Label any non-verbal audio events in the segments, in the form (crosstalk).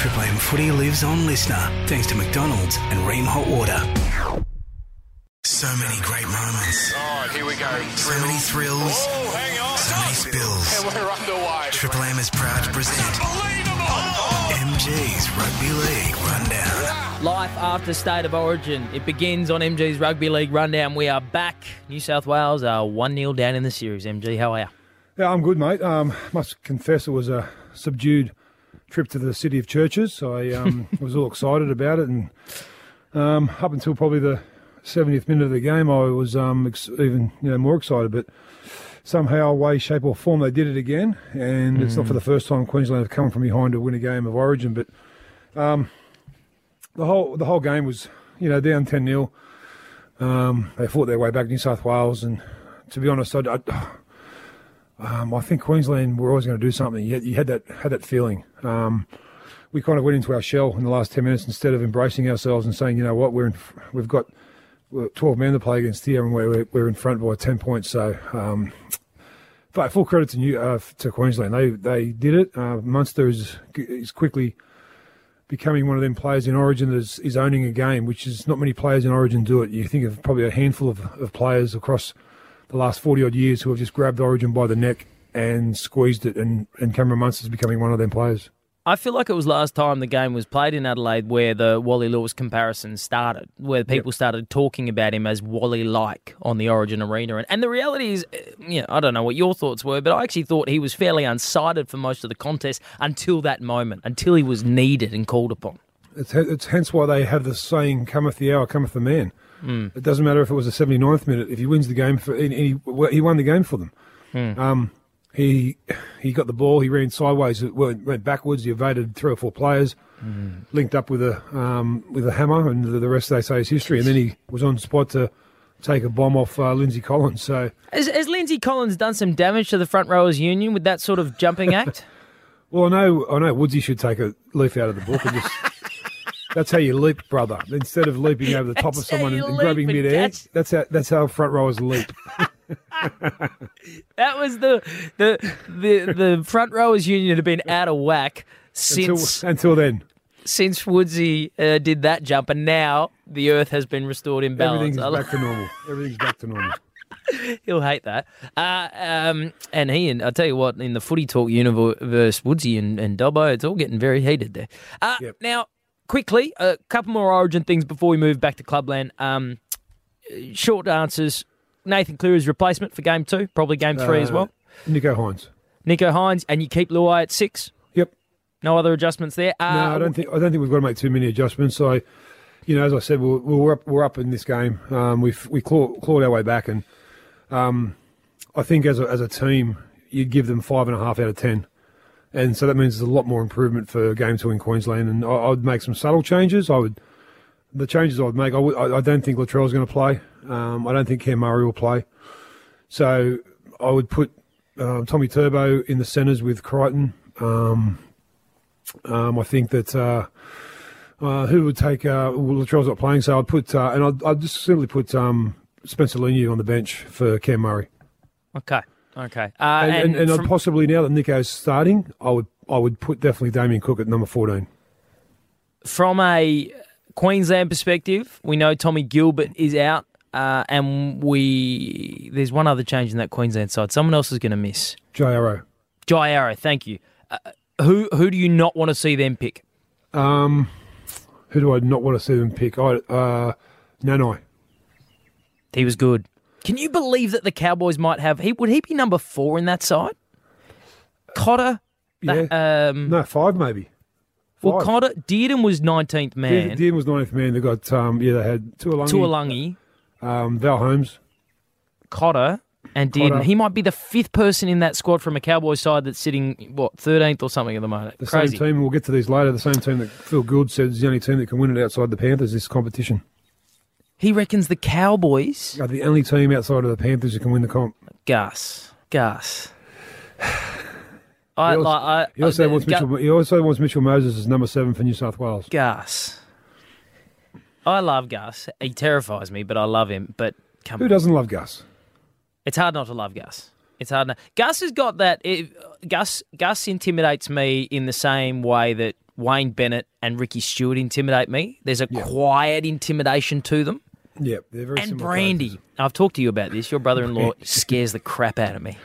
Triple M footy lives on listener thanks to McDonald's and Rheem Hot Water. So many great moments. All right, here we go. So many thrills. Oh, hang on. So many spills. And we're underway. Triple M is proud to present Unbelievable. MG's Rugby League Rundown. Life after State of Origin. It begins on MG's Rugby League Rundown. We are back. New South Wales are 1 0 down in the series. MG, how are you? Yeah, I'm good, mate. Um, must confess it was a subdued trip to the city of churches. I um, (laughs) was all excited about it, and um, up until probably the 70th minute of the game, I was um, ex- even you know more excited. But somehow, way, shape, or form, they did it again, and it's not for the first time Queensland have come from behind to win a game of Origin. But um, the whole the whole game was you know down 10 0 um, They fought their way back, New South Wales, and to be honest, I. I um, I think Queensland were always going to do something. You had, you had that had that feeling. Um, we kind of went into our shell in the last ten minutes instead of embracing ourselves and saying, you know what, we're in, we've got twelve men to play against here, and we're we're in front by ten points. So, um, but full credit to New uh, to Queensland. They they did it. Uh, Munster is is quickly becoming one of them players in Origin that is, is owning a game, which is not many players in Origin do it. You think of probably a handful of, of players across the last 40 odd years who have just grabbed Origin by the neck and squeezed it, and, and Cameron Munster's becoming one of them players. I feel like it was last time the game was played in Adelaide where the Wally Lewis comparison started, where people started talking about him as Wally like on the Origin Arena. And, and the reality is, eh, you know, I don't know what your thoughts were, but I actually thought he was fairly unsighted for most of the contest until that moment, until he was needed and called upon. It's, it's hence why they have the saying, cometh the hour, cometh the man. It doesn't matter if it was the 79th minute. If he wins the game, for and he, he won the game for them. Um, he he got the ball. He ran sideways. It went, went backwards. He evaded three or four players, linked up with a um, with a hammer, and the, the rest they say is history. And then he was on spot to take a bomb off uh, Lindsay Collins. So, Has, has Lindsay Collins done some damage to the front rowers union with that sort of jumping act? (laughs) well, I know I know Woodsy should take a leaf out of the book and just. That's how you leap, brother. Instead of leaping over the top of someone and, and grabbing midair, catch. that's how that's how front rowers leap. (laughs) That was the the the the front rowers union had been out of whack until, since until then, since Woodsy uh, did that jump, and now the Earth has been restored in balance. everything's back to normal. Everything's back to normal. (laughs) He'll hate that. Uh, um, and he and I tell you what, in the footy talk universe, Woodsy and, and Dobbo, it's all getting very heated there. Uh, Yep. Now, quickly, a couple more Origin things before we move back to Clubland. Um, short answers. Nathan Cleary's replacement for game two, probably game three as Uh, well. Nicho Hynes. Nicho Hynes, and you keep Luai at six. Yep. No other adjustments there. Uh, No, I don't think I don't think we've got to make too many adjustments. So, you know, as I said, we're, we're up we're up in this game. Um, we've we clawed, clawed our way back, and um, I think as a, as a team, you'd give them five and a half out of ten, and so that means there's a lot more improvement for game two in Queensland. And I, I'd make some subtle changes. I would the changes I would make. I, would, don't think Latrell's going to play. Um, I don't think Cam Murray will play. So I would put um, Tommy Turbo in the centres with Crichton. Um, um, I think that uh, uh, who would take uh, well, Latrell's not playing, so I'd put uh, and I'd, I'd just simply put um, Spencer Leniu on the bench for Cam Murray, okay, okay. Uh, and, and, and, from- possibly now that Nicho's starting, I would I would put definitely Damien Cook at number fourteen. from a Queensland perspective, we know Tommy Gilbert is out, uh, and we there's one other change in that Queensland side. Someone else is going to miss. Jai Arrow. Jai Arrow, thank you. Uh, who who do you not want to see them pick? Um, who do I not want to see them pick? I uh, Nanai. He was good. Can you believe that the Cowboys might have? He would he be number four in that side? Cotter, Yeah. that, um, no, five maybe. well. Cotter Dearden was nineteenth man. Dean was ninth man. They got um, yeah, they had Taulagi, Taulagi, um, Val Holmes. Cotter, and Dearden. Cotter. He might be the fifth person in that squad from a Cowboys side that's sitting what thirteenth or something at the moment. The Crazy. same team, we'll get to these later. The same team that Phil Gould said is the only team that can win it outside the Panthers this competition. He reckons the Cowboys. Are the only team outside of the Panthers who can win the comp. Gus, Gus. (sighs) I He also- like. I, He also I- wants Gu- Mitchell. He also wants Mitchell Moses as number seven for New South Wales. Gus. I love Gus. He terrifies me, but I love him. But come Who on, doesn't love Gus? it's hard not to love Gus. It's hard. Enough. Gus has got that. It, Gus Gus intimidates me in the same way that Wayne Bennett and Ricky Stuart intimidate me. There's a quiet intimidation to them. Yeah, they're very And Brandy, characters. I've talked to you about this. Your brother-in-law (laughs) scares the crap out of me.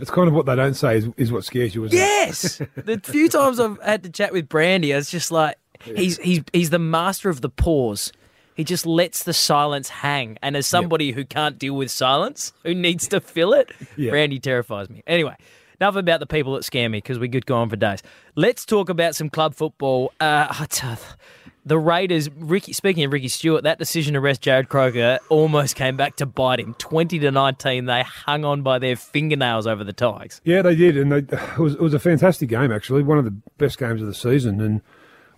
It's kind of what they don't say is, is what scares you, isn't it? Yes, the few (laughs) times I've had to chat with Brandy, it's just like he's he's he's the master of the pause. He just lets the silence hang. And as somebody who can't deal with silence, who needs to fill it, Yeah. Brandy terrifies me. Anyway, enough about the people that scare me because we could go on for days. Let's talk about some club football. Uh, (laughs) the Raiders, Ricky. Speaking of Ricky Stuart, that decision to arrest Jarrod Croker almost came back to bite him. Twenty to nineteen, they hung on by their fingernails over the Tigers. Yeah, they did, and they, it was it was a fantastic game actually, one of the best games of the season, and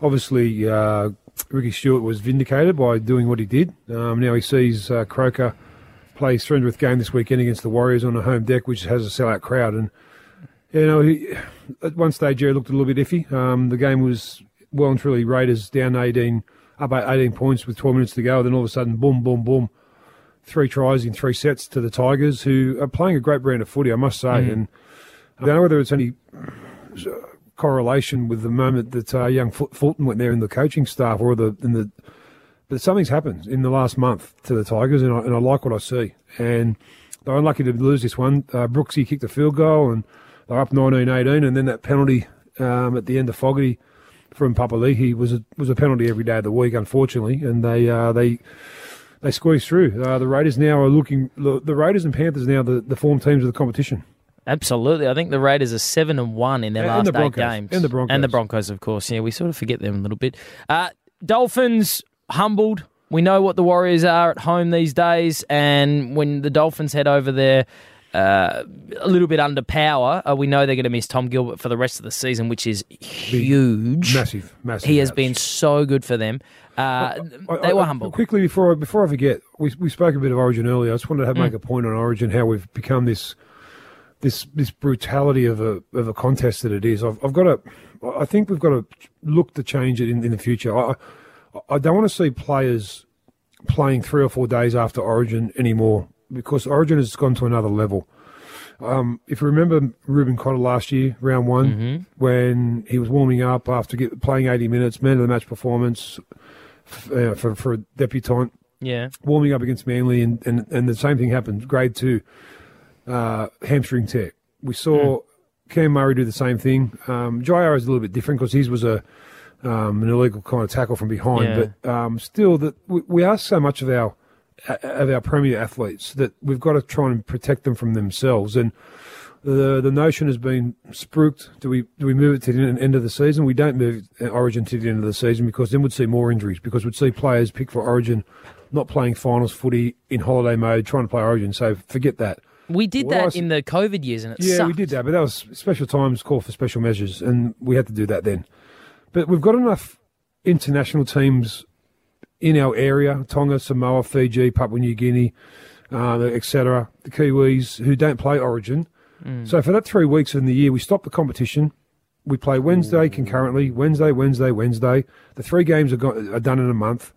obviously uh, Ricky Stuart was vindicated by doing what he did. Um, now he sees uh, Croker play his 300th game this weekend against the Warriors on a home deck, which has a sellout crowd, and you know he, at one stage Jerry looked a little bit iffy. Um, the game was well and truly Raiders down 18, up 18 points with 12 minutes to go. Then all of a sudden, boom, boom, boom three tries in three sets to the Tigers, who are playing a great brand of footy, I must say. And I don't know whether it's any uh, correlation with the moment that uh, young Fulton went there in the coaching staff, or the in the. But something's happened in the last month to the Tigers, and I, and I like what I see. And they're unlucky to lose this one. Uh, Brooksy kicked a field goal, and they're up 19-18, and then that penalty um, at the end of Fogarty from Papali'i was a, was a penalty every day of the week, unfortunately, and they uh, they they squeezed through. Uh, the Raiders now are looking. The the Raiders and Panthers now the, the form teams of the competition. Absolutely, I think the Raiders are seven and one in their And last the eight games, And the Broncos. and the Broncos, of course. Yeah, we sort of forget them a little bit. Uh, Dolphins humbled. We know what the Warriors are at home these days, and when the Dolphins head over there, uh, a little bit under power, uh, we know they're going to miss Tom Gilbert for the rest of the season, which is huge. Massive, massive. He has ouch. been so good for them. Uh, I- they were I- humbled. Quickly before I, before I forget, we we spoke a bit of Origin earlier. I just wanted to have, Mm. make a point on Origin how we've become this this this brutality of a of a contest that it is. I've, I've got to. I think we've got to look to change it in, in the future. I I don't want to see players playing three or four days after Origin anymore because Origin has gone to another level. Um, if you remember Reuben Cotter last year, round one, Mm-hmm. when he was warming up after get, playing 80 minutes, man of the match performance f- uh, for, for a debutant, Yeah, warming up against Manly, and, and, and the same thing happened, grade two, uh, hamstring tear. We saw Cam Murray do the same thing. Um, Jair is a little bit different because his was a um, an illegal kind of tackle from behind, Yeah. but um, still, that we, we ask so much of our of our premier athletes that we've got to try and protect them from themselves. And the the notion has been spruiked. Do we do we move it to the end of the season? We don't move Origin to the end of the season because then we'd see more injuries. Because we'd see players pick for Origin, not playing finals footy in holiday mode, trying to play Origin. So forget that. we did I that in the COVID years, and it Yeah, sucked. we did that, but that was special times call for special measures, and we had to do that then. But we've got enough international teams in our area: Tonga, Samoa, Fiji, Papua New Guinea, uh, etc. The Kiwis who don't play Origin. So for that three weeks in the year, we stop the competition. We play Wednesday concurrently, Wednesday, Wednesday, Wednesday. The three games are, go- are done in a month.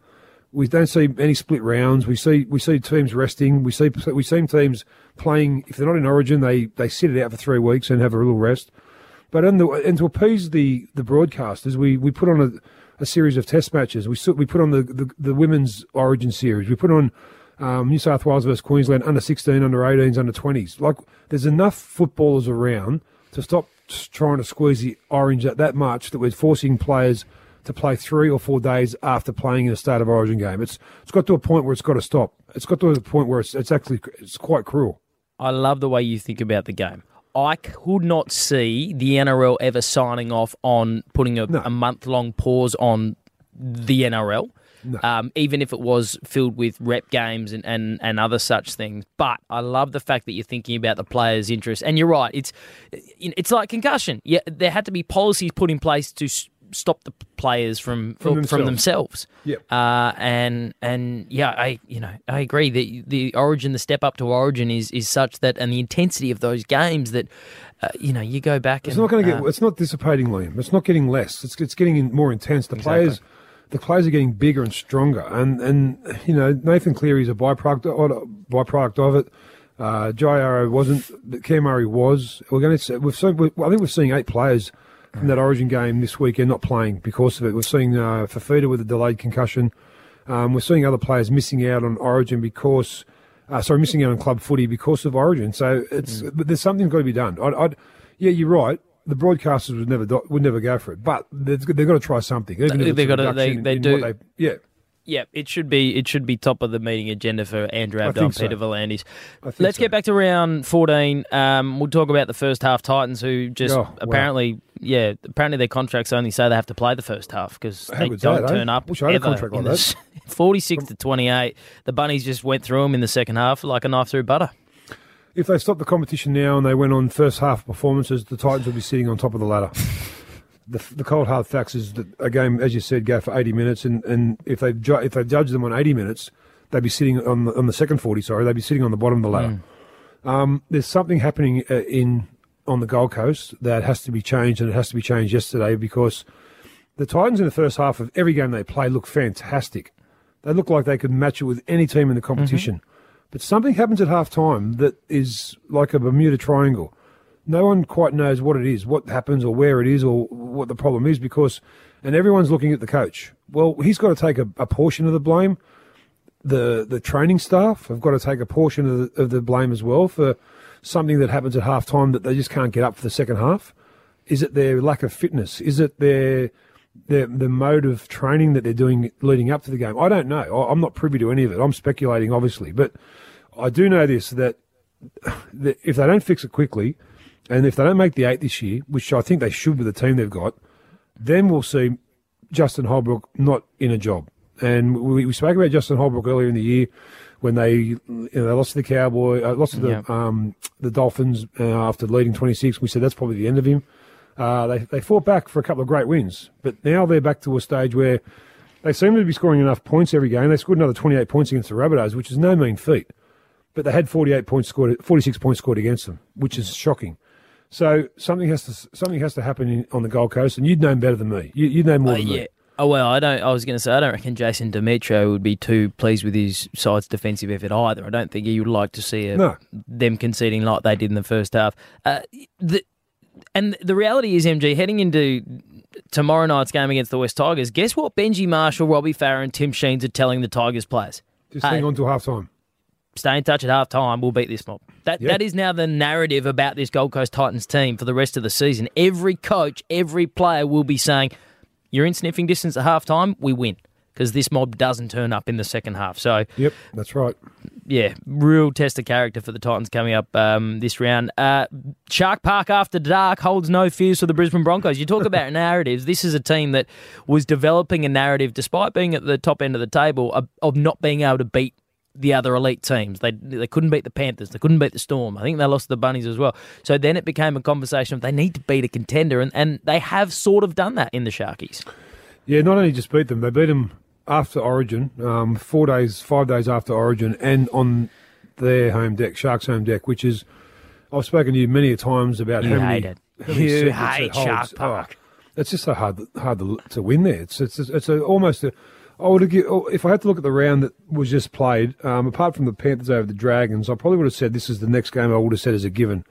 We don't see any split rounds. We see we see teams resting. We see we see teams playing. If they're not in Origin, they they sit it out for three weeks and have a little rest. But in the, and to appease the, the broadcasters, we, we put on a, a series of test matches. We we put on the, the, the women's Origin series. We put on um, New South Wales versus Queensland under 16, under 18s, under 20s. Like there's enough footballers around to stop trying to squeeze the orange at that much that we're forcing players to play three or four days after playing in a state of origin game. It's it's got to a point where it's got to stop. It's got to a point where it's it's actually it's quite cruel. I love the way you think about the game. I could not see the NRL ever signing off on putting a, No. a month long pause on the NRL, No. um, even if it was filled with rep games and, and, and other such things. But I love the fact that you're thinking about the players' interests. And you're right, it's it's like concussion. Yeah, there had to be policies put in place to stop the players from From from, from themselves. themselves. Yep. Uh, and and yeah, I you know I agree that the origin, the step up to origin is is such that, and the intensity of those games that, uh, you know, you go back. It's and, not going to get. uh, it's not dissipating, Liam. It's not getting less. It's it's getting more intense. The players, the players are getting bigger and stronger. And and you know Nathan Cleary is a byproduct of, byproduct of it. Uh, Jai Arrow wasn't, but Cam Murray was. We're going to. We've seen. I think we're seeing eight players from that Origin game this weekend not playing because of it. We're seeing uh, Fifita with a delayed concussion. Um, we're seeing other players missing out on Origin because, uh, sorry, missing out on club footy because of Origin. So it's but there's something's got to be done. I'd, I'd, yeah, you're right. The broadcasters would never do, would never go for it, but they've, they've got to try something. Even if They've gotta- they- they do- They, yeah, Yeah, it should be it should be top of the meeting agenda for Andrew I Abdo and so. Peter V'landys. I Let's so. get back to round 14. Um, we'll talk about the first half Titans, who just Oh, wow. apparently, yeah, apparently their contracts only say they have to play the first half because they don't that, eh? turn up. Wish I contract like the (laughs) 46 to 28. The Bunnies just went through them in the second half like a knife through butter. If they stopped the competition now and they went on first half performances, the Titans would be sitting on top of the ladder. (laughs) the, the cold hard facts is that a game, as you said, go for 80 minutes, and, and if they ju- if they judge them on 80 minutes, they'd be sitting on the, on the second 40. Sorry, they'd be sitting on the bottom of the ladder. Um, there's something happening uh, in on the Gold Coast that has to be changed, and it has to be changed yesterday because the Titans in the first half of every game they play look fantastic. They look like they could match it with any team in the competition. But something happens at half time that is like a Bermuda Triangle. No one quite knows what it is, what happens, or where it is, or what the problem is because, and everyone's looking at the coach. Well, he's got to take a, a portion of the blame. The the training staff have got to take a portion of the, of the blame as well for something that happens at half time that they just can't get up for the second half. Is it their lack of fitness? Is it their the the mode of training that they're doing leading up to the game. I don't know. I'm not privy to any of it. I'm speculating, obviously, but I do know this that (sighs) if they don't fix it quickly, and if they don't make the eight this year, which I think they should with the team they've got, then we'll see Justin Holbrook not in a job. And we, we spoke about Justin Holbrook earlier in the year when they you know, they lost to the Cowboy, uh, lost to the Yeah. um, the Dolphins uh, after leading 26. We said that's probably the end of him. Uh, they they fought back for a couple of great wins, but now they're back to a stage where they seem to be scoring enough points every game. They scored another 28 points against the Rabbitohs, which is no mean feat. But they had 48 points scored, 46 points scored against them, which is shocking. So something has to something has to happen in, on the Gold Coast, and you'd know better than me. You, you'd know more Uh, than yeah. me. Oh well, I don't. I was going to say I don't reckon Jason Demetriou would be too pleased with his side's defensive effort either. I don't think he would like to see a, No. them conceding like they did in the first half. Uh, the, and the reality is, MG heading into tomorrow night's game against the West Tigers. Guess what? Benji Marshall, Robbie Farah, and Tim Sheens are telling the Tigers players. Just Hey. hang on till half time. Stay in touch at half time. We'll beat this mob. That Yeah. that is now the narrative about this Gold Coast Titans team for the rest of the season. Every coach, every player will be saying, "You're in sniffing distance at half time. We win." Because this mob doesn't turn up in the second half. So, Yep, that's right. yeah, real test of character for the Titans coming up um, this round. Uh, Shark Park after dark holds no fears for the Brisbane Broncos. You talk about (laughs) narratives. This is a team that was developing a narrative, despite being at the top end of the table, of, of not being able to beat the other elite teams. They they couldn't beat the Panthers. They couldn't beat the Storm. I think they lost the Bunnies as well. So then it became a conversation of they need to beat a contender, and, and they have sort of done that in the Sharkies. Yeah, not only just beat them, they beat them after Origin, um, four days, five days after Origin, and on their home deck, Sharks' home deck, which is I've spoken to you many a times about You how hate many. it. how many You hate. Shark Park. Oh, it's just so hard, hard to, to win there. It's it's it's a, almost a. I would have oh, if I had to look at the round that was just played, um, apart from the Panthers over the Dragons, I probably would have said this is the next game. I would have said as a given.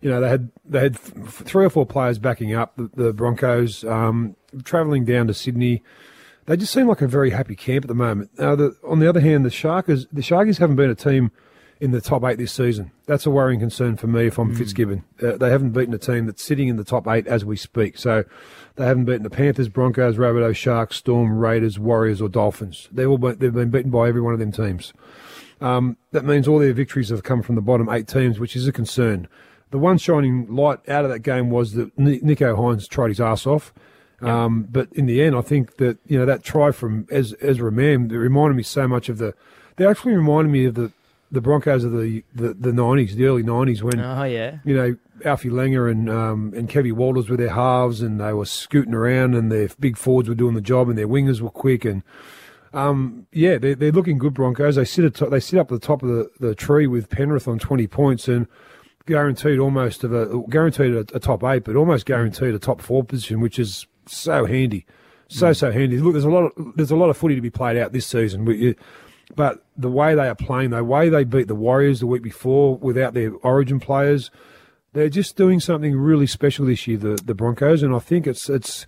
You know, they had they had th- three or four players backing up the, the Broncos, um, travelling down to Sydney. They just seem like a very happy camp at the moment. Uh, the, on the other hand, the Sharkers the Sharkies haven't been a team in the top eight this season. That's a worrying concern for me if I'm Fitzgibbon. Uh, they haven't beaten a team that's sitting in the top eight as we speak. So they haven't beaten the Panthers, Broncos, Rabbitohs, Sharks, Storm, Raiders, Warriors, or Dolphins. They've all been, they've been beaten by every one of them teams. Um, that means all their victories have come from the bottom eight teams, which is a concern. The one shining light out of that game was that Ni- Nicho Hynes tried his ass off. Um, but in the end, I think that you know that try from Ez- Ezra Mam reminded me so much of the. They actually reminded me of the, the Broncos of the the the nineties, the early nineties, when Oh yeah. you know Alfie Langer and um, and Kevy Walters were their halves, and they were scooting around, and their big forwards were doing the job, and their wingers were quick, and um, yeah, they're, they're looking good Broncos. They sit at they sit up at the top of the, the tree with Penrith on twenty points and guaranteed almost of a guaranteed a, a top eight, but almost guaranteed a top four position, which is so handy, so so handy. Look, there's a lot of there's a lot of footy to be played out this season. We, but the way they are playing, the way they beat the Warriors the week before without their Origin players, they're just doing something really special this year. The the Broncos, and I think it's it's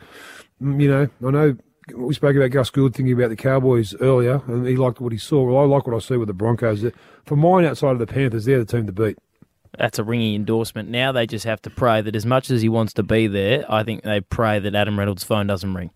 mm, you know I know we spoke about Gus Gould thinking about the Cowboys earlier, and he liked what he saw. Well, I like what I see with the Broncos. For mine, outside of the Panthers, they're the team to beat. That's a ringing endorsement. Now they just have to pray that as much as he wants to be there, I think they pray that Adam Reynolds' phone doesn't ring.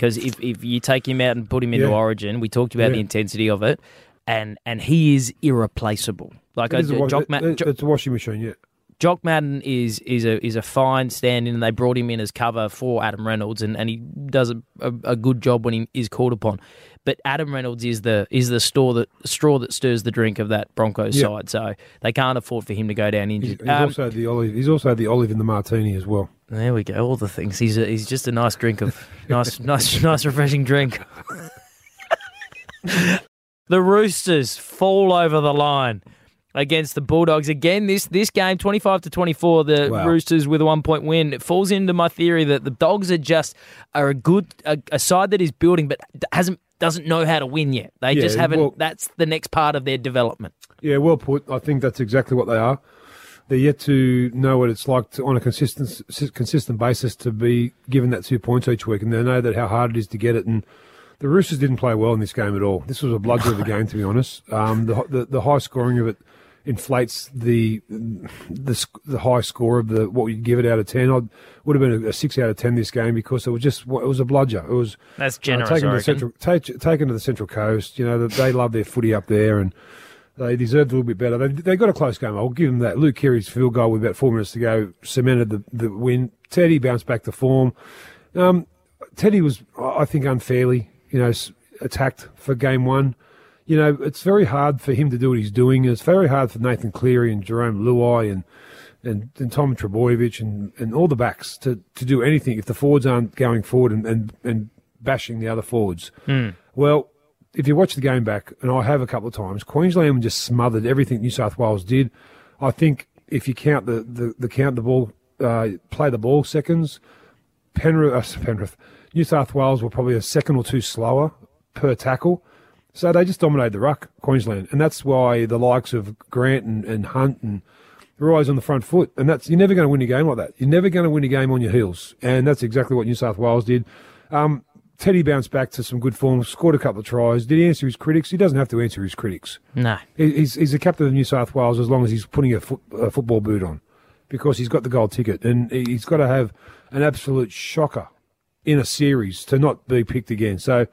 Because if, if you take him out and put him into Yeah. Origin, we talked about Yeah. the intensity of it, and and he is irreplaceable. Like It uh, is a wa- Jock, it- Ma- it- it's a washing machine, yeah. Jock Madden is is a is a fine stand-in, and they brought him in as cover for Adam Reynolds, and, and he does a, a, a good job when he is called upon. But Adam Reynolds is the is the straw that straw that stirs the drink of that Broncos Yeah. side, so they can't afford for him to go down He's, injured. he's Um, also the olive. He's also the olive in the martini as well. there we go, all the things. He's a, he's just a nice drink of (laughs) nice nice nice refreshing drink. (laughs) the Roosters fall over the line against the Bulldogs again. This this game, twenty five to twenty four. The Wow. Roosters with a one point win. It falls into my theory that the Dogs are just are a good a, a side that is building, but hasn't doesn't know how to win yet. They Yeah, just haven't. well- that's the next part of their development. Yeah, well put. I think that's exactly what they are. They're yet to know what it's like to, on a consistent consistent basis to be given that two points each week, and they know that how hard it is to get it. And the Roosters didn't play well in this game at all. This was a bludger of a game, to be honest. Um, the, the the high scoring of it inflates the the the high score of the what you give it out of ten. I would have been a, a six out of ten this game because it was just it was a bludger. It was That's uh, taken to the central, take, taken to the Central Coast. You know that they love their footy up there, and they deserved a little bit better. They, they got a close game. I'll give them that. Luke Keary's field goal with about four minutes to go cemented the, the win. Teddy bounced back to form. Um, Teddy was, I think, unfairly, you know, attacked for game one. You know, it's very hard for him to do what he's doing. It's very hard for Nathan Cleary and Jerome Luai and and, and Tom Trbojevic and, and all the backs to, to do anything if the forwards aren't going forward and, and, and bashing the other forwards. Well, if you watch the game back, and I have a couple of times, Queensland just smothered everything New South Wales did. I think if you count the, the, the count the ball, uh, play the ball seconds, Penrith, uh, Penrith, New South Wales were probably a second or two slower per tackle. So they just dominated the ruck, Queensland. And that's why the likes of Grant and, and Hunt and they're always on the front foot. And that's you're never going to win a game like that. You're never going to win a game on your heels. And that's exactly what New South Wales did. Um, Teddy bounced back to some good form, scored a couple of tries. Did he answer his critics? He doesn't have to answer his critics. No. He's, he's the captain of New South Wales as long as he's putting a, foot, a football boot on because he's got the gold ticket and he- he's got to have an absolute shocker in a series to not be picked again. So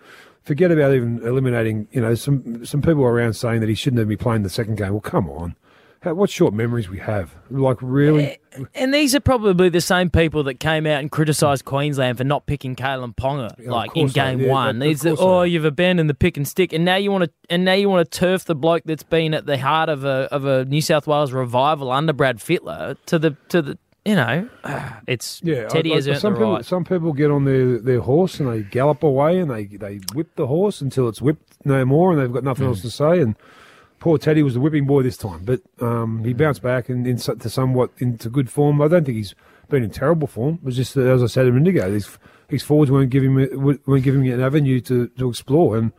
forget about even eliminating, you know, some some people around saying that he shouldn't even be playing the second game. Well, come on. How, what short memories we have. Like, really? Eh, and these are probably the same people that came out and criticised Queensland for not picking Kalyn Ponga of like in game yeah, one. These are, oh, you've abandoned the pick and stick, and now you want to and now you want to turf the bloke that's been at the heart of a of a New South Wales revival under Brad Fittler to the to the you know, (sighs) it's Yeah, Teddy I- has I- earned some the people, right. Some people get on their, their horse and they gallop away and they, they whip the horse until it's whipped no more and they've got nothing Hmm. else to say. And poor Teddy was the whipping boy this time, but um, he bounced back and in, to somewhat into good form. I don't think he's been in terrible form. It was just that, as I said a minute ago, his, his forwards weren't giving weren't giving him an avenue to, to explore. And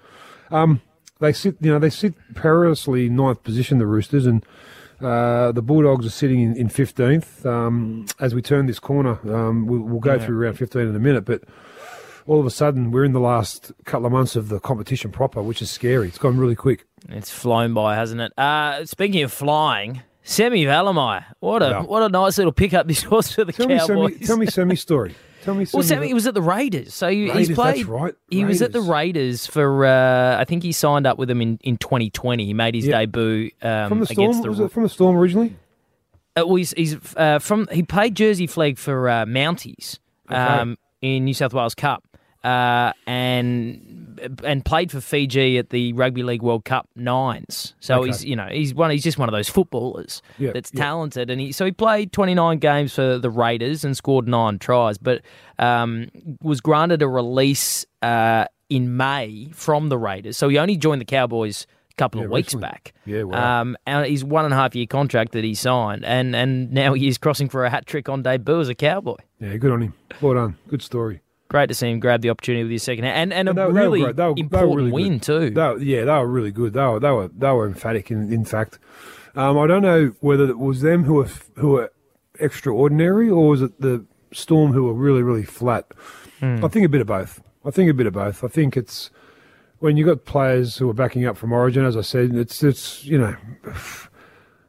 um, they sit, you know, they sit perilously ninth position, the Roosters, and uh, the Bulldogs are sitting in, in 15th. Um, as we turn this corner, um, we'll, we'll go through round 15 in a minute, but all of a sudden we're in the last couple of months of the competition proper, which is scary. It's gone really quick. It's flown by, hasn't it? Uh, speaking of flying, Semi Valemei, what a Yeah. what a nice little pickup this was for the Tell me, Cowboys. Semi, tell me Semi's story. (laughs) Tell me Well, Sammy, he was at the Raiders, so he, Raiders, he's played. right, He was at the Raiders. For. Uh, I think he signed up with them in, in 2020. He made his Yeah. debut um, from the Storm. the. was it from the Storm originally? Uh, well, he's, he's uh, from. He played Jersey flag for uh, Mounties um, in New South Wales Cup, uh, and and played for Fiji at the Rugby League World Cup nines. So Okay. he's you know he's one. He's just one of those footballers Yeah, that's yeah. talented, and he so he played 29 games for the Raiders and scored nine tries, but um, was granted a release uh, in May from the Raiders. So he only joined the Cowboys a couple of weeks recently. back. Yeah, wow. Um, and his one and a half year contract that he signed, and and now he is crossing for a hat trick on debut as a Cowboy. Yeah, good on him. Well done. Good story. Great to see him grab the opportunity with his second hand, and and, a they- really. They were- were important really win too. They were- yeah, they were really good. They were they were they were emphatic. In, in fact, um, I don't know whether it was them who were who were extraordinary or was it the Storm who were really really flat. Hmm. I think a bit of both. I think a bit of both. I think it's when you've got players who are backing up from Origin. As I said, it's it's you know.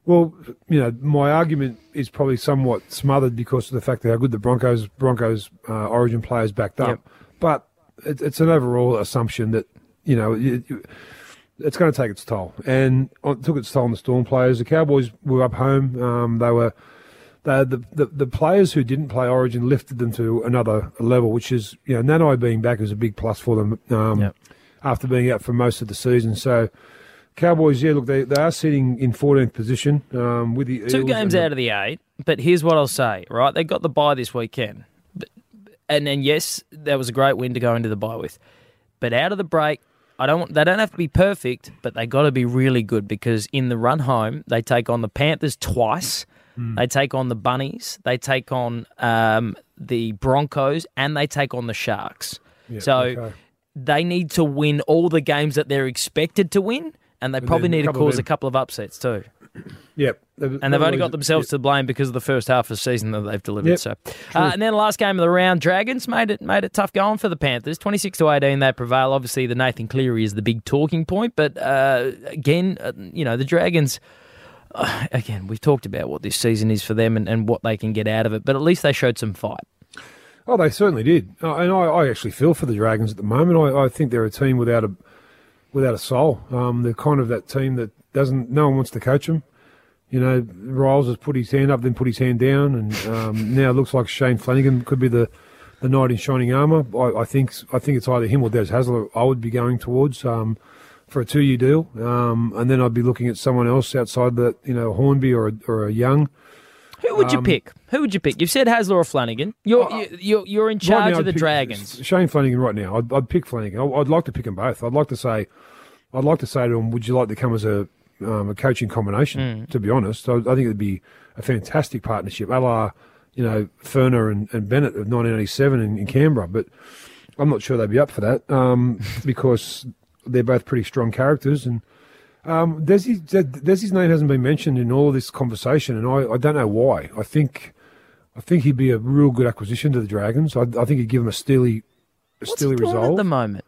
Well, you know, my argument is probably somewhat smothered because of the fact that how good the Broncos Broncos uh, Origin players backed up. Yep. But it, it's an overall assumption that you know it, it- it's going to take its toll, and it took its toll on the Storm players. The Cowboys were up home. Um, they were they, the, the the players who didn't play Origin lifted them to another level, which is you know Nanai being back is a big plus for them um, Yep. after being out for most of the season. So. Cowboys, yeah, look, they, they are sitting in 14th position um, with the Two Eels games out of the eight, but here's what I'll say. Right, they got the bye this weekend, and then yes, that was a great win to go into the bye with. But out of the break, I don't. They don't have to be perfect, but they got to be really good because in the run home, they take on the Panthers twice. Hmm. They take on the Bunnies. They take on um, the Broncos, and they take on the Sharks. Yeah, so okay. they need to win all the games that they're expected to win, and they probably need to cause a couple of upsets too. Yep. And they've only got themselves to blame because of the first half of the season that they've delivered. Yep, So, uh, and then the last game of the round, Dragons made it made it tough going for the Panthers. Twenty six to eighteen, they prevail. Obviously, the Nathan Cleary is the big talking point, but uh, again, uh, you know, the Dragons. Uh, again, we've talked about what this season is for them and, and what they can get out of it, but at least they showed some fight. Oh, they certainly did, uh, and I, I actually feel for the Dragons at the moment. I, I think they're a team without a without a soul. Um, they're kind of that team that doesn't. No one wants to coach them. You know, Riles has put his hand up, then put his hand down, and um, now it looks like Shane Flanagan could be the, the knight in shining armour. I, I think I think it's either him or Des Hasler. I would be going towards um, for a two year deal, um, and then I'd be looking at someone else outside that. You know, Hornby or a, or a Young. Who would Um, you pick? Who would you pick? You've said Hasler or Flanagan. You're you- you're, you're in charge Right of the pick Dragons. Shane Flanagan right now. I'd, I'd pick Flanagan. I- I'd like to pick them both. I'd like to say, I'd like to say to him, would you like to come as a um, a coaching combination? Hmm. To be honest, I, I think it'd be a fantastic partnership, a la you know Furner and, and Bennett of 1987 in, in Canberra. But I'm not sure they'd be up for that um, (laughs) because they're both pretty strong characters and. Um, Desi, Desi's name hasn't been mentioned in all of this conversation, and I, I don't know why. I think I think he'd be a real good acquisition to the Dragons. I, I think he'd give them a steely, a What's steely he doing result. at the moment?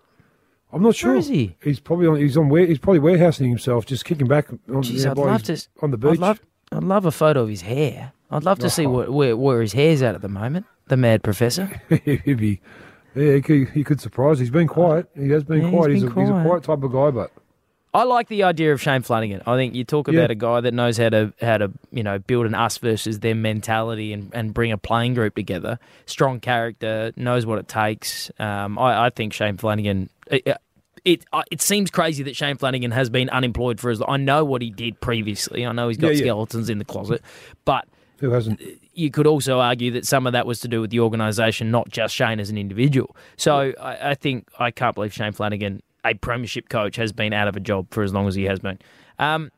I'm not sure. is he? He's probably on. He's on. He's probably warehousing himself, just kicking back on, Jeez, I'd love his- to on the beach. I'd love, I'd love a photo of his hair. I'd love to see Oh. what, where, where his hair's at at the moment. The mad professor. (laughs) he'd be. Yeah, he could, he could surprise. He's been quiet. He has been Yeah, quiet. He's, been a, he's a quiet. quiet type of guy, but I like the idea of Shane Flanagan. I think you talk about Yeah. a guy that knows how to how to you know build an us versus them mentality and, and bring a playing group together. Strong character, knows what it takes. Um, I, I think Shane Flanagan. It, it uh, it seems crazy that Shane Flanagan has been unemployed for as long. I know what he did previously. I know he's got Yeah, yeah. skeletons in the closet, but who hasn't? you could also argue that some of that was to do with the organisation, not just Shane as an individual. So I, I think I can't believe Shane Flanagan, a premiership coach, has been out of a job for as long as he has been. Um,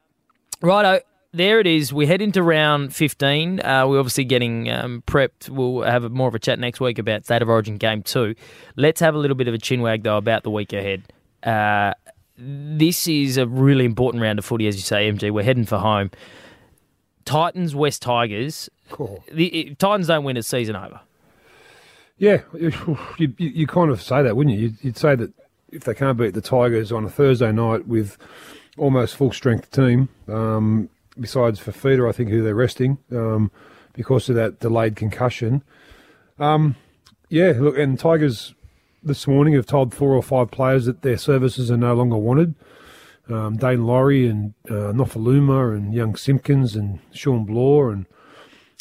righto, there it is. We head into round 15. Uh, we're obviously getting um, prepped. We'll have a, more of a chat next week about State of Origin Game 2. Let's have a little bit of a chinwag, though, about the week ahead. Uh, this is a really important round of footy, as you say, MG. We're heading for home. Titans, West Tigers. Cool. The if Titans don't win, it's season over. Yeah, you, you, you kind of say that, wouldn't you? You'd, you'd say that if they can't beat the Tigers on a Thursday night with almost full strength team, um, besides Fifita, I think who they're resting um, because of that delayed concussion. Um, yeah, look, and Tigers this morning have told four or five players that their services are no longer wanted. Um, Daine Laurie and uh, Nofoaluma and young Simpkins and Shawn Blore and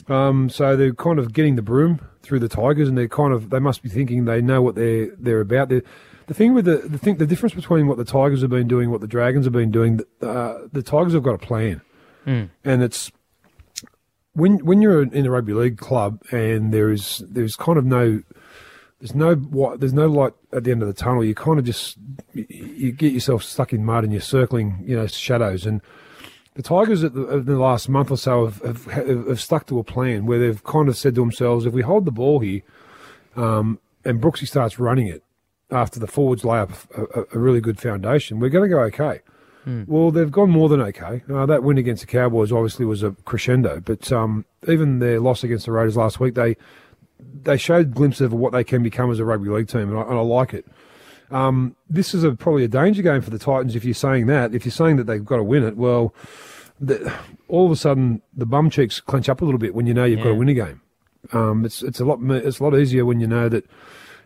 um, so they're kind of getting the broom through the Tigers, and they're kind of they must be thinking they know what they're they're about. They're, the thing with the the thing the difference between what the Tigers have been doing, what the Dragons have been doing, uh, the Tigers have got a plan, and it's when when you're in a rugby league club and there is there's kind of no there's no what there's no light at the end of the tunnel. You kind of just you, get yourself stuck in mud and you're circling you know shadows and the Tigers at the, the last month or so have, have, have, have stuck to a plan where they've kind of said to themselves, if we hold the ball here, um, and Brooksy starts running it after the forwards lay up a, a, really good foundation, we're going to go okay. Well, they've gone more than okay. Uh, that win against the Cowboys obviously was a crescendo, but um, even their loss against the Raiders last week, they they showed glimpses of what they can become as a rugby league team, and I, and I like it. Um, this is a, probably a danger game for the Titans if you're saying that. If you're saying that they've got to win it, well, the, all of a sudden the bum cheeks clench up a little bit when you know you've got to Yeah. win a game. Um, it's it's a lot it's a lot easier when you know that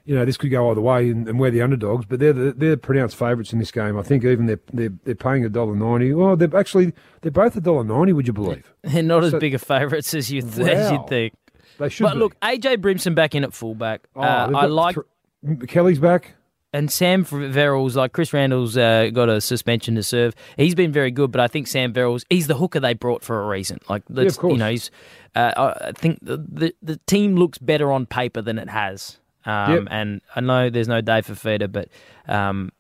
you know this could go either way and, and we're the underdogs. But they're the, they're pronounced favourites in this game. I think even they're they're, they're paying a dollar ninety. Well, they're actually they're both a dollar ninety. Would you believe? (laughs) They're not as big a favourites as you th- as Wow. you'd think. They should. But be. look, AJ Brimson back in at fullback. Oh, uh, I like Kelly's back. and Sam Verrills, like Chris Randall's uh, got a suspension to serve. He's been very good, but I think Sam Verrills, he's the hooker they brought for a reason. Like, course. you know, he's. Uh, I I think the, the the team looks better on paper than it has. Um, Yep. And I know there's no day for Feeder, but um,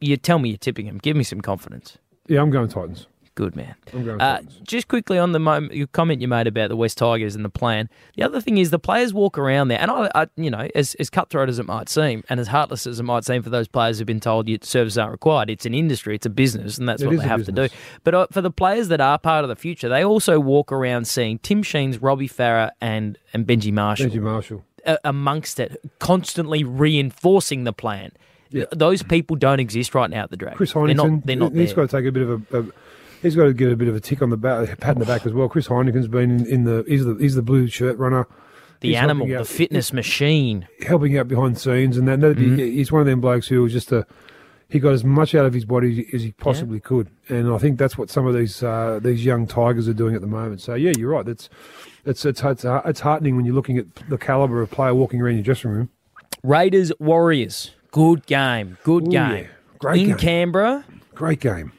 you tell me you're tipping him. Give me some confidence. Yeah, I'm going Titans. Good man. I'm going Uh, Titans. just quickly on the moment, your comment you made about the West Tigers and the plan. The other thing is the players walk around there, and I, I you know, as, as cutthroat as it might seem, and as heartless as it might seem for those players who've been told your services aren't required, it's an industry, it's a business, and that's It what they have to do. But uh, for the players that are part of the future, they also walk around seeing Tim Sheens, Robbie Farah, and and Benji Marshall Benji Marshall. Uh, amongst it, constantly reinforcing the plan. Yeah. Those people don't exist right now at the Dragons. Chris they're not. They're not He's there. got to take a bit of a. a he's got to get a bit of a tick on the back, pat in the back as well. Chris Heighington's been in, in the. He's the he's the blue shirt runner. the He's animal, helping the out- fitness machine. helping out behind the scenes, and that Mm-hmm. he's one of them blokes who was just a. He got as much out of his body as he possibly could, and I think that's what some of these uh, these young tigers are doing at the moment. So yeah, you're right. That's it's it's it's, it's heartening when you're looking at the caliber of player walking around your dressing room. Raiders Warriors. Good game. Good Ooh, game. yeah. Great In game. Canberra, Great game.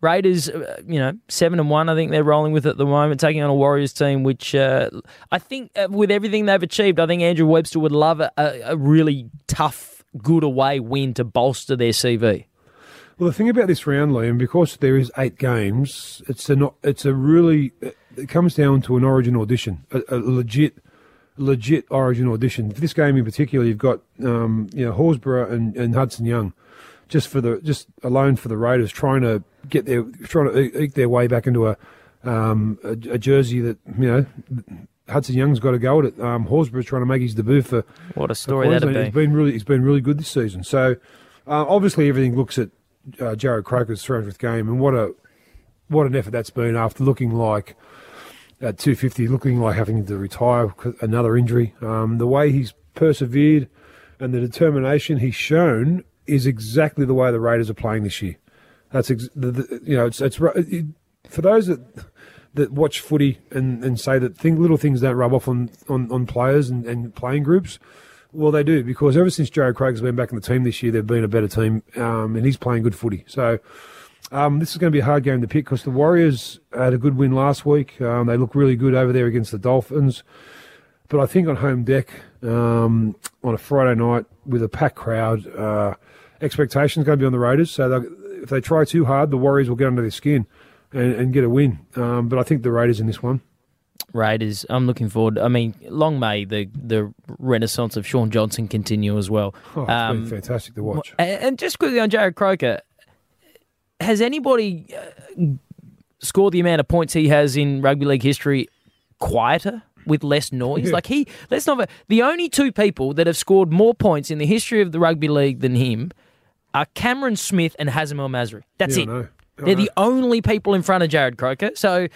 Raiders, uh, you know, seven and one. I think they're rolling with at the moment, taking on a Warriors team, which uh, I think uh, with everything they've achieved, I think Andrew Webster would love a, a really tough, good away win to bolster their CV. Well, the thing about this round, Liam, because there is eight games, it's a not, it's a really it comes down to an Origin audition, a, a legit, legit Origin audition. For this game in particular, you've got um, you know Horsburgh and, and Hudson Young, just for the just alone for the Raiders trying to get their trying to eke- their way back into a um, a, a jersey that you know. Hudson Young's got to go at it. Um, Horsburgh's trying to make his debut for What a story that'd be. He's been really, he's been really good this season. So, uh, obviously, everything looks at uh, Jarrod Croker's 300th game, and what a what an effort that's been after looking like at 250, looking like having to retire another injury. Um, the way he's persevered and the determination he's shown is exactly the way the Raiders are playing this year. That's ex- the, the, you know it's it's it, for those that that watch footy and, and say that thing, little things don't rub off on, on, on players and, and playing groups. Well, they do because ever since Jared Craig's been back in the team this year, they've been a better team, um, and he's playing good footy. So um, this is going to be a hard game to pick because the Warriors had a good win last week. Um, they look really good over there against the Dolphins. But I think on home deck um, on a Friday night with a packed crowd, uh, expectations going to be on the Raiders. So if they try too hard, the Warriors will get under their skin and, and get a win. Um, but I think the Raiders in this one. Raiders. I'm looking forward. I mean, long may the the renaissance of Shaun Johnson continue as well. Oh, it's Um, been fantastic to watch. And, and just quickly on Jarrod Croker, has anybody uh, scored the amount of points he has in rugby league history quieter? With less noise, Yeah. like he, let's not. The only two people that have scored more points in the history of the rugby league than him are Cameron Smith and Hazem El Masri. That's Yeah, I it. They're the only people in front of Jarrod Croker. So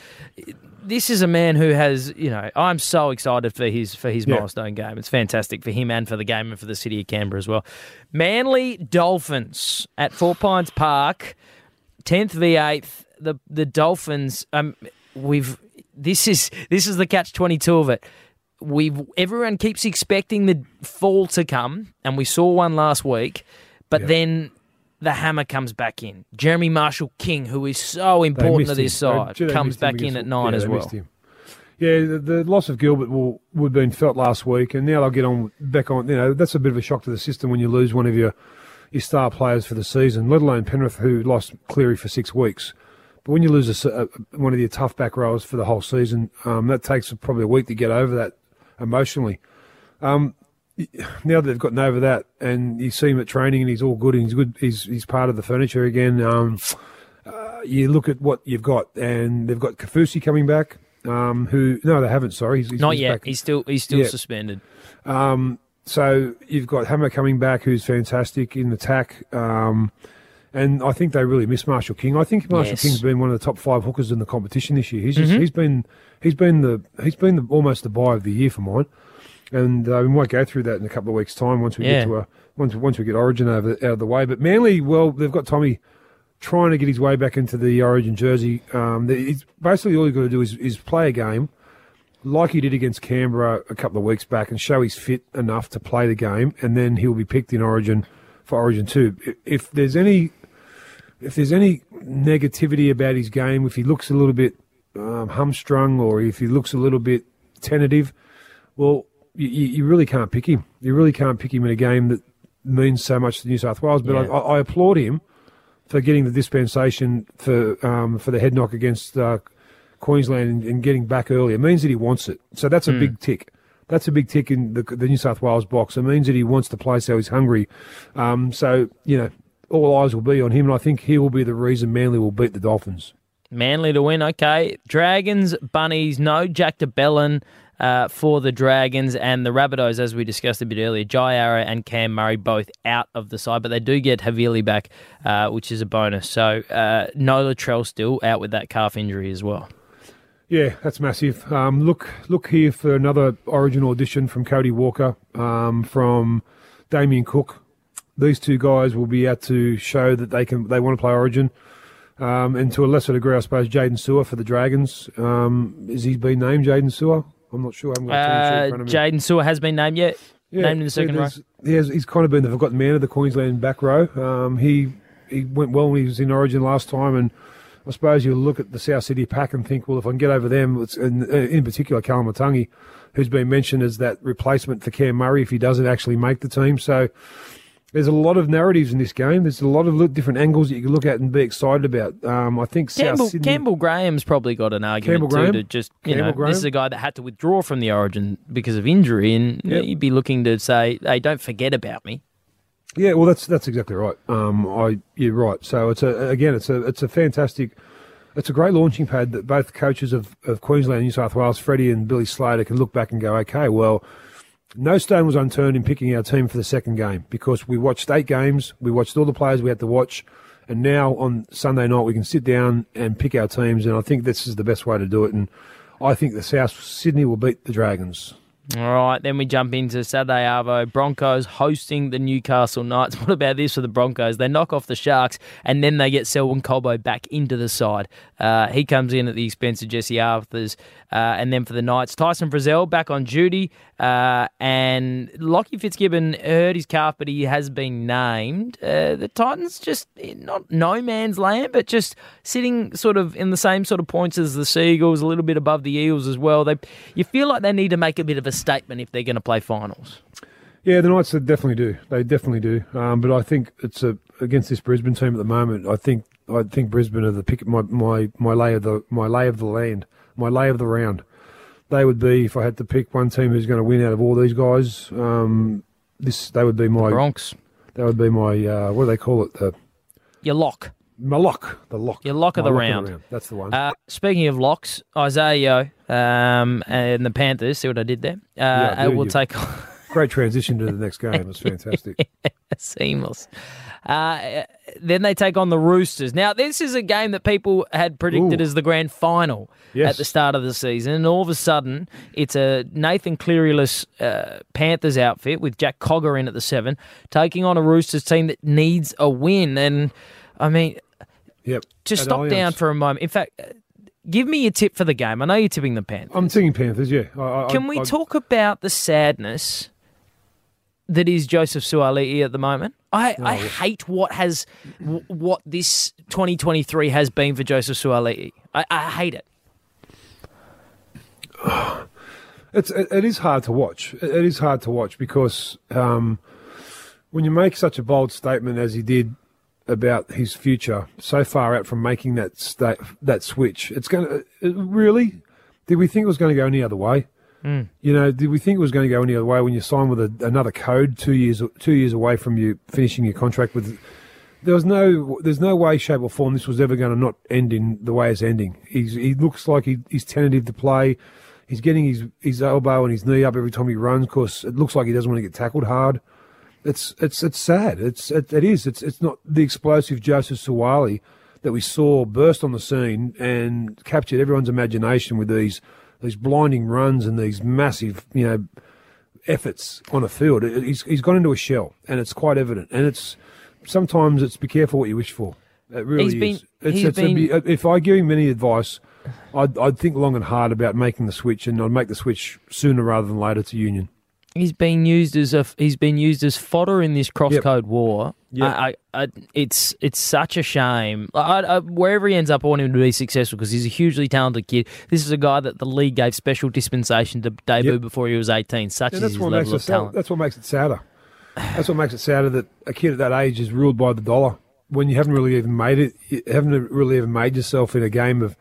this is a man who has, you know, I'm so excited for his for his Yeah. milestone game. It's fantastic for him and for the game and for the city of Canberra as well. Manly Dolphins at Four Pines Park, tenth v eighth. The the Dolphins. Um, we've this is this is the catch twenty two of it. We've everyone keeps expecting the fall to come, and we saw one last week, but then. The hammer comes back in. Jeremy Marshall King, who is so important to this. Side, they comes back in at nine yeah, as well. Yeah, the, the loss of Gilbert will would have been felt last week, and now they'll get on back on. You know, that's a bit of a shock to the system when you lose one of your your star players for the season, let alone Penrith, who lost Cleary for six weeks. But when you lose a a one of your tough back rowers for the whole season, um, that takes probably a week to get over that emotionally. Um, now that they've gotten over that, and you see him at training, and he's all good, and he's good. He's he's part of the furniture again. Um, uh, you look at what you've got, and they've got Kaufusi coming back. Um, who no, they haven't. Sorry, he's, he's Not he's yet. back. He's still he's still Yeah. suspended. So you've got Hammer coming back, who's fantastic in attack. Um, and I think they really miss Marshall King. I think Marshall Yes. King's been one of the top five hookers in the competition this year. He's just, he's been he's been the he's been the, almost the buy of the year for mine. And uh, we might go through that in a couple of weeks' time once we Yeah. get to a once once we get Origin over out of the way. But Manly, well, they've got Tommy trying to get his way back into the Origin jersey. Um, it's basically all you've got to do is, is play a game like he did against Canberra a couple of weeks back and show he's fit enough to play the game, and then he'll be picked in Origin for Origin two. If there's any, if there's any negativity about his game, if he looks a little bit um, hamstrung or if he looks a little bit tentative, well, you, you really can't pick him. You really can't pick him in a game that means so much to New South Wales. But Yeah. I, I applaud him for getting the dispensation for um, for the head knock against uh, Queensland and, and getting back early. It means that he wants it. So that's a big tick. That's a big tick in the, the New South Wales box. It means that he wants to play, so he's hungry. Um, so you know, all eyes will be on him, and I think he will be the reason Manly will beat the Dolphins. Manly to win. Okay. Dragons, Bunnies, no Jack de Belin uh, for the Dragons and the Rabbitohs, as we discussed a bit earlier. Jai Arrow and Cam Murray both out of the side, but they do get Havili back, uh, which is a bonus. So uh, no Latrell still out with that calf injury as well. Yeah, that's massive. Um, look, look here for another Origin audition from Cody Walker, um, from Damien Cook. These two guys will be out to show that they can. They want to play Origin, um, and to a lesser degree, I suppose, Jaydn Su'A for the Dragons. Um, is he been named Jaydn Su'A? I'm not sure. I haven't got a in Uh, front of me. Jaydn Su'A has been named yet? Yeah, named in the second row? He has, he's kind of been the forgotten man of the Queensland back row. Um, he he went well when he was in Origin last time, and I suppose you look at the South City pack and think, well, if I can get over them, it's, and uh, in particular Callum Koloamatangi, who's been mentioned as that replacement for Cam Murray if he doesn't actually make the team. So there's a lot of narratives in this game. There's a lot of different angles that you can look at and be excited about. Um, I think Campbell, Sydney. Campbell Graham's probably got an argument too to just you Campbell know Graham? this is a guy that had to withdraw from the Origin because of injury, and Yep. you'd be looking to say, "Hey, don't forget about me." Yeah, well, that's that's exactly right. Um, I you're right. So it's a again, it's a it's a fantastic, it's a great launching pad that both coaches of, of Queensland and New South Wales, Freddie and Billy Slater, can look back and go, okay, well, no stone was unturned in picking our team for the second game because we watched eight games, we watched all the players we had to watch, and now on Sunday night we can sit down and pick our teams, and I think this is the best way to do it. And I think the South Sydney will beat the Dragons. All right, then we jump into Saturday Arvo. Broncos hosting the Newcastle Knights. (laughs) What about this for the Broncos? They knock off the Sharks and then they get Selwyn Cobbo back into the side. Uh, he comes in at the expense of Jesse Arthars. Uh, and then for the Knights, Tyson Frizell back on duty. Uh, and Lockie Fitzgibbon hurt his calf, but he has been named. Uh, the Titans just not no man's land, but just sitting sort of in the same sort of points as the Seagulls, a little bit above the Eels as well. They, you feel like they need to make a bit of a statement if they're going to play finals. Yeah, the Knights definitely do. They definitely do. Um, but I think it's a against this Brisbane team at the moment. I think I think Brisbane are the pick my my my lay of the my lay of the land, my lay of the round. They would be if I had to pick one team who's going to win out of all these guys. Um, this they would be my Bronx, that would be my uh, what do they call it the your lock. My lock the lock Your lock of My the round. That's the one. Uh, speaking of locks, Isaah Yeo, um, and the Panthers. See what I did there? Uh, Yeah, uh, you- take (laughs) Great transition to the next game. It was fantastic. (laughs) seamless. Uh, then they take on the Roosters. Now, this is a game that people had predicted Ooh. as the grand final Yes. at the start of the season, and all of a sudden, it's a Nathan Clearyless uh, Panthers outfit with Jack Cogger in at the seven, taking on a Roosters team that needs a win. And I mean, Yep. just At stop Allianz. down for a moment. In fact, give me your tip for the game. I know you're tipping the Panthers. I'm tipping Panthers. Yeah. I, I, Can we I, talk about the sadness that is Joseph Suaalii at the moment? I, I hate what has what this 2023 has been for Joseph Suaalii. I, I hate it. (sighs) It's it, it is hard to watch. It, it is hard to watch because um, when you make such a bold statement as he did about his future, so far out from making that sta- that switch, it's going to really. Did we think it was going to go any other way? Hmm. You know, did we think it was going to go any other way when you signed with a, another code two years two years away from you finishing your contract with? There was no, there's no way, shape, or form this was ever going to not end in the way it's ending. He's, he looks like he, he's tentative to play. He's getting his, his elbow and his knee up every time he runs because it looks like he doesn't want to get tackled hard. It's it's it's sad. It's it, it is. It's it's not the explosive Joseph Suaalii that we saw burst on the scene and captured everyone's imagination with these these blinding runs and these massive you know efforts on a field. It- He's he's gone into a shell, and it's quite evident. And it's sometimes it's be careful what you wish for. It really He's is. been- it's, he's it's be- been- if I give him any advice, I'd, I'd think long and hard about making the switch, and I'd make the switch sooner rather than later to Union. He's been used as a he's been used as fodder in this cross Yep. code war. Yep. I, I, I, it's it's such a shame. I, wherever he ends up, I want him to be successful because he's a hugely talented kid. This is a guy that the league gave special dispensation to debut Yep. before he was eighteen. Such And is his level of sad. talent. That's what makes it sadder. That's what makes it sadder that a kid at that age is ruled by the dollar when you haven't really even made it. You haven't really even made yourself in a game of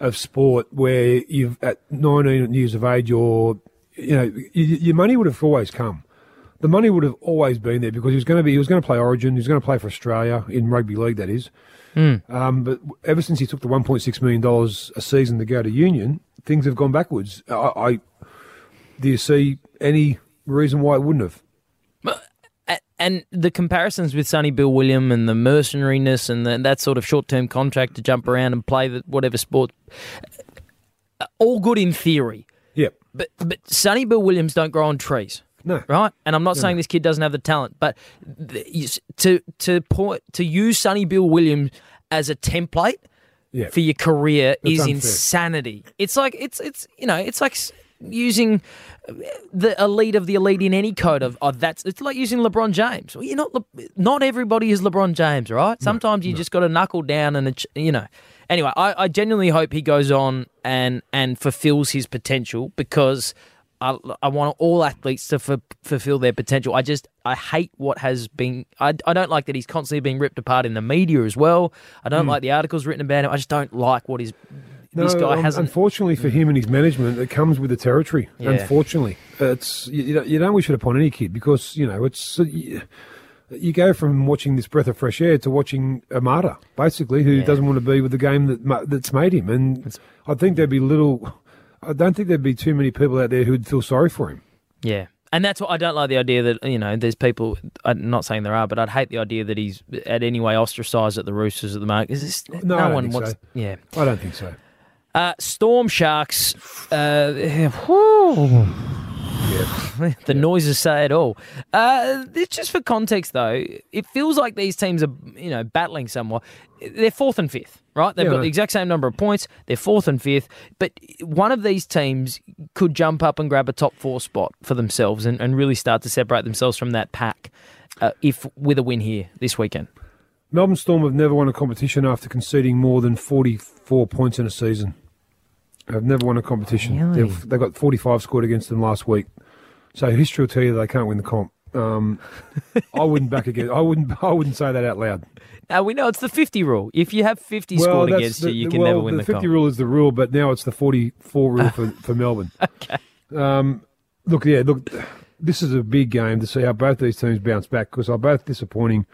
of sport where you've at 19 years of age, you're you know your money would have always come. The money would have always been there because he was going to be he was going to play Origin. He was going to play for Australia in rugby league. That is. Um, but ever since he took the 1.6 million dollars a season to go to Union, things have gone backwards. I, I do you see any reason why it wouldn't have? And the comparisons with Sonny Bill William and the mercenariness and the, that sort of short term contract to jump around and play the, whatever sport, uh, all good in theory. But but Sonny Bill Williams don't grow on trees. No. Right? And I'm not saying this kid doesn't have the talent, but th- you s- to to point to use Sonny Bill Williams as a template Yeah. for your career That's is unfair. insanity. It's like it's it's you know it's like using the elite of the elite in any code of, of that's it's like using LeBron James. Well, you're not not everybody is LeBron James, right? Sometimes you just got to knuckle down and you know. Anyway, I, I genuinely hope he goes on and and fulfills his potential because. I, I want all athletes to f- fulfill their potential. I just I hate what has been. I, I don't like that he's constantly being ripped apart in the media as well. I don't hmm. like the articles written about him. I just don't like what he's. this guy um, hasn't. Unfortunately for him and his management, it comes with the territory. Yeah. Unfortunately, it's you, you don't- you don't wish it upon any kid because you know it's you, you go from watching this breath of fresh air to watching a martyr, basically, who doesn't want to be with the game that that's made him. And I think there'd be little. I don't think there'd be too many people out there who'd feel sorry for him. Yeah. And that's what I don't like the idea that, you know, there's people, I'm not saying there are, but I'd hate the idea that he's at any way ostracised at the Roosters at the moment. Is this, No, don't one wants. so. Yeah. I don't think so. Uh, Storm Sharks. Uh, (sighs) (laughs) the noises say it all. Uh, it's just for context, though, it feels like these teams are, you know, battling somewhat. They're fourth and fifth, right? They've Yeah, got the exact same number of points. They're fourth and fifth, but one of these teams could jump up and grab a top four spot for themselves and, and really start to separate themselves from that pack. Uh, if with a win here this weekend, Melbourne Storm have never won a competition after conceding more than 44 points in a season. They've never won a competition. Really? They've, they got 45 scored against them last week. So history will tell you they can't win the comp. Um, I wouldn't back against. I wouldn't. (laughs) I wouldn't say that out loud. now we know it's the fifty rule. If you have fifty scored against the, you, you can well, never win the comp. the, 50 comp. rule is the rule, but now it's the 44 rule for, (laughs) for Melbourne. okay. Um, look, yeah, look, this is a big game to see how both these teams bounce back because they're both disappointing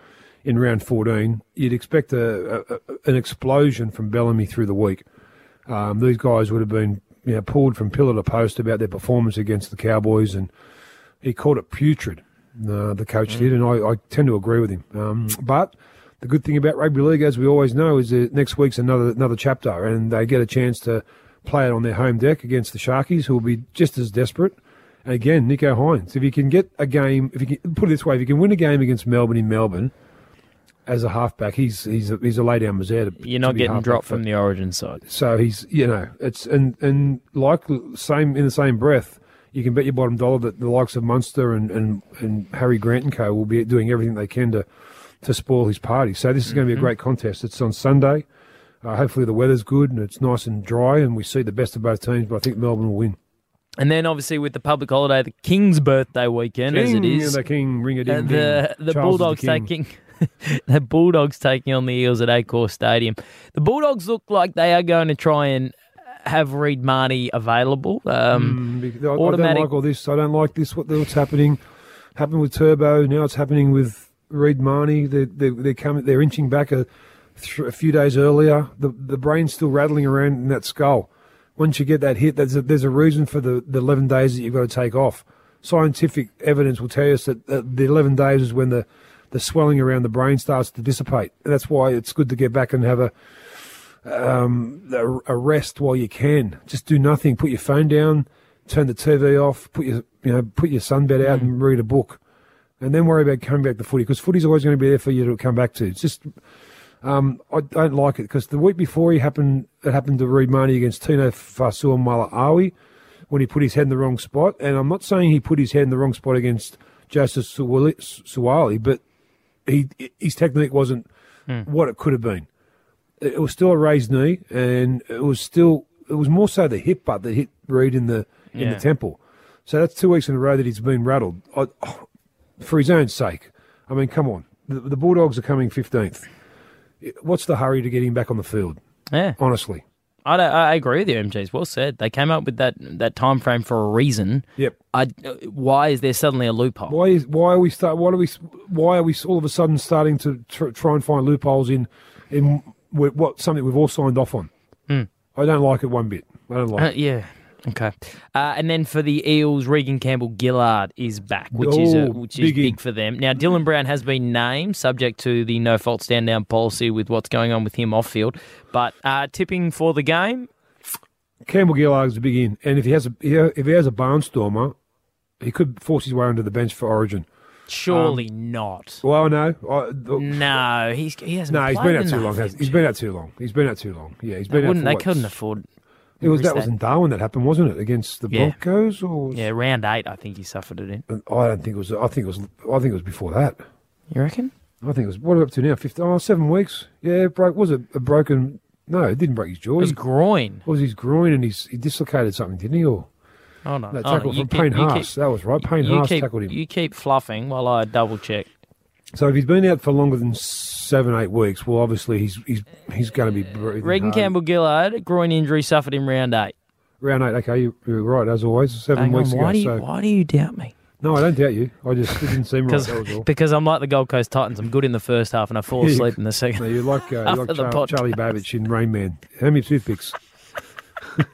in round 14. You'd expect a, a, an explosion from Bellamy through the week. Um, these guys would have been you know, pulled from pillar to post about their performance against the Cowboys, and he called it putrid. Uh, the coach did, and I, I tend to agree with him. Um, but the good thing about rugby league, as we always know, is that next week's another another chapter, and they get a chance to play it on their home deck against the Sharkies, who will be just as desperate. And again, Nicho Hynes, if you can get a game, if you can put it this way, if you can win a game against Melbourne in Melbourne as a halfback, he's he's a, he's a lay down. You're not getting dropped from the origin side. so he's, you know, it's and and like same in the same breath, you can bet your bottom dollar that the likes of Munster and and, and Harry Grant and co will be doing everything they can to to spoil his party. So this is going to be a great contest. It's on Sunday. Uh, hopefully the weather's good and it's nice and dry, and we see the best of both teams. But I think Melbourne will win. And then obviously with the public holiday, the King's birthday weekend, as it King, the King, ring a uh, the the Bulldogs taking (laughs) the Bulldogs taking on the Eels at Accor Stadium. The Bulldogs look like they are going to try and have Reed Mahoney available. Um, Because I, I don't like all this. I don't like this. What what's happening? Happened with Turbo. Now it's happening with Reed Mahoney. They're they're, they're coming. They're inching back a, a few days earlier. The the brain's still rattling around in that skull. Once you get that hit, there's a, there's a reason for the, the 11 days that you've got to take off. Scientific evidence will tell us that, that the 11 days is when the, the swelling around the brain starts to dissipate. And that's why it's good to get back and have a, um, a, rest while you can. Just do nothing. Put your phone down, turn the TV off, put your you know put your sunbed out and read a book, and then worry about coming back to footy because footy's always going to be there for you to come back to. It's just um, I don't like it because the week before he happened it happened to Reed Mahoney against Tino Fa'asuamaleaui when he put his head in the wrong spot, and I'm not saying he put his head in the wrong spot against Joseph Suaalii, Suaalii but he his technique wasn't hmm. what it could have been it was still a raised knee, and it was still it was more so the hip butt that hit Reed in the in the temple. So that's two weeks in a row that he's been rattled. I, oh, for his own sake, I mean, come on, the, the Bulldogs are coming fifteenth. What's the hurry to get him back on the field? yeah, Honestly, I, I agree with you, MG's. Well said. They came up with that that time frame for a reason. yep. I, why is there suddenly a loophole? Why is why are we start? Why do we? Why are we all of a sudden starting to tr- try and find loopholes in in wh- what something we've all signed off on? I don't like it one bit. I don't like Uh, it. yeah. Okay. Uh, and then for the Eels, Regan Campbell Gillard is back, which is uh, Oh, which is big big for them. Now, Dylan Brown has been named, subject to the no fault stand down policy with what's going on with him off field. But uh, tipping for the game, Campbell Gillard is a big in, and if he has a if he has a barnstormer, he could force his way onto the bench for Origin. surely not. Well, no, I, the, No, he's he hasn't. no, he's been out too long. Has, he's been out too long. He's been out too long. Yeah, he's been out. wouldn't. They what, couldn't afford. It was risk that was in Darwin that happened, wasn't it? Against the Yeah. Broncos, or Yeah, round eight, I think he suffered it in. I don't think it was. I think it was. I think it was before that. You reckon? I think it was. What are up to now? Fifth, oh, seven weeks. Yeah, it broke. Was it a broken? No, it didn't break his jaw. It was It groin. was his groin, and he's, he dislocated something, didn't he? Or Oh no, that oh, no, you from keep- Payne Haas. keep- that was right. Payne Haas keep, tackled him. you keep fluffing while I double check. So if he's been out for longer than seven, eight weeks, well, obviously he's he's he's going to be Regan. Campbell Gillard, groin injury suffered in round eight. round eight. Okay, you, you're right as always. Seven Hang on, weeks why ago. do you so why do you doubt me? no, I don't doubt you. I just it didn't seem right. Because That was all. because I'm like the Gold Coast Titans. I'm good in the first half and I fall (laughs) Yeah, asleep in the second. No, you're like uh, (laughs) you're like Char- Charlie Babbage in Rain Man. How many toothpicks? (laughs)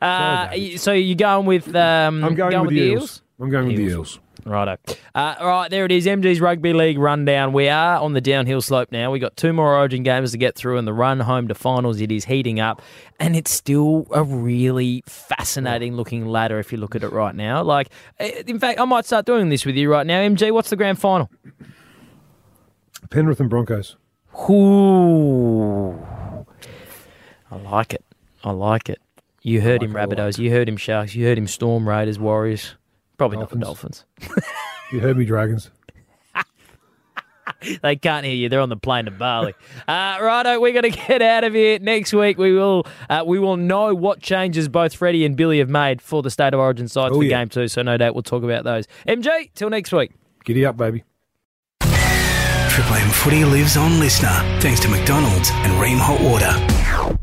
Uh, so you're going with um, I'm going, with, with the Eels. I'm going with the Eels. Righto. Uh, all right, there it is. MG's Rugby League rundown. We are on the downhill slope now. We've got two more Origin games to get through, and the run home to finals. It is heating up, and it's still a really fascinating looking ladder if you look at it right now. Like, eh, in fact, I might start doing this with you right now. MG, what's the grand final? Penrith and Broncos. Ooh, I like it. I like it. You heard him, like lot. Rabbitohs. You heard him, Sharks. You heard him, Storm Raiders, Warriors. Probably not the Dolphins. Dolphins. (laughs) You heard me, Dragons. (laughs) They can't hear you. They're on the plane to Bali. (laughs) Uh, righto, we're going to get out of here. Next week, we will uh, we will know what changes both Freddie and Billy have made for the State of Origin sides Oh, for yeah. Game 2. So no doubt we'll talk about those. MJ, till next week. Giddy up, baby. Triple M Footy lives on listener thanks to McDonald's and Rheem Hot Water.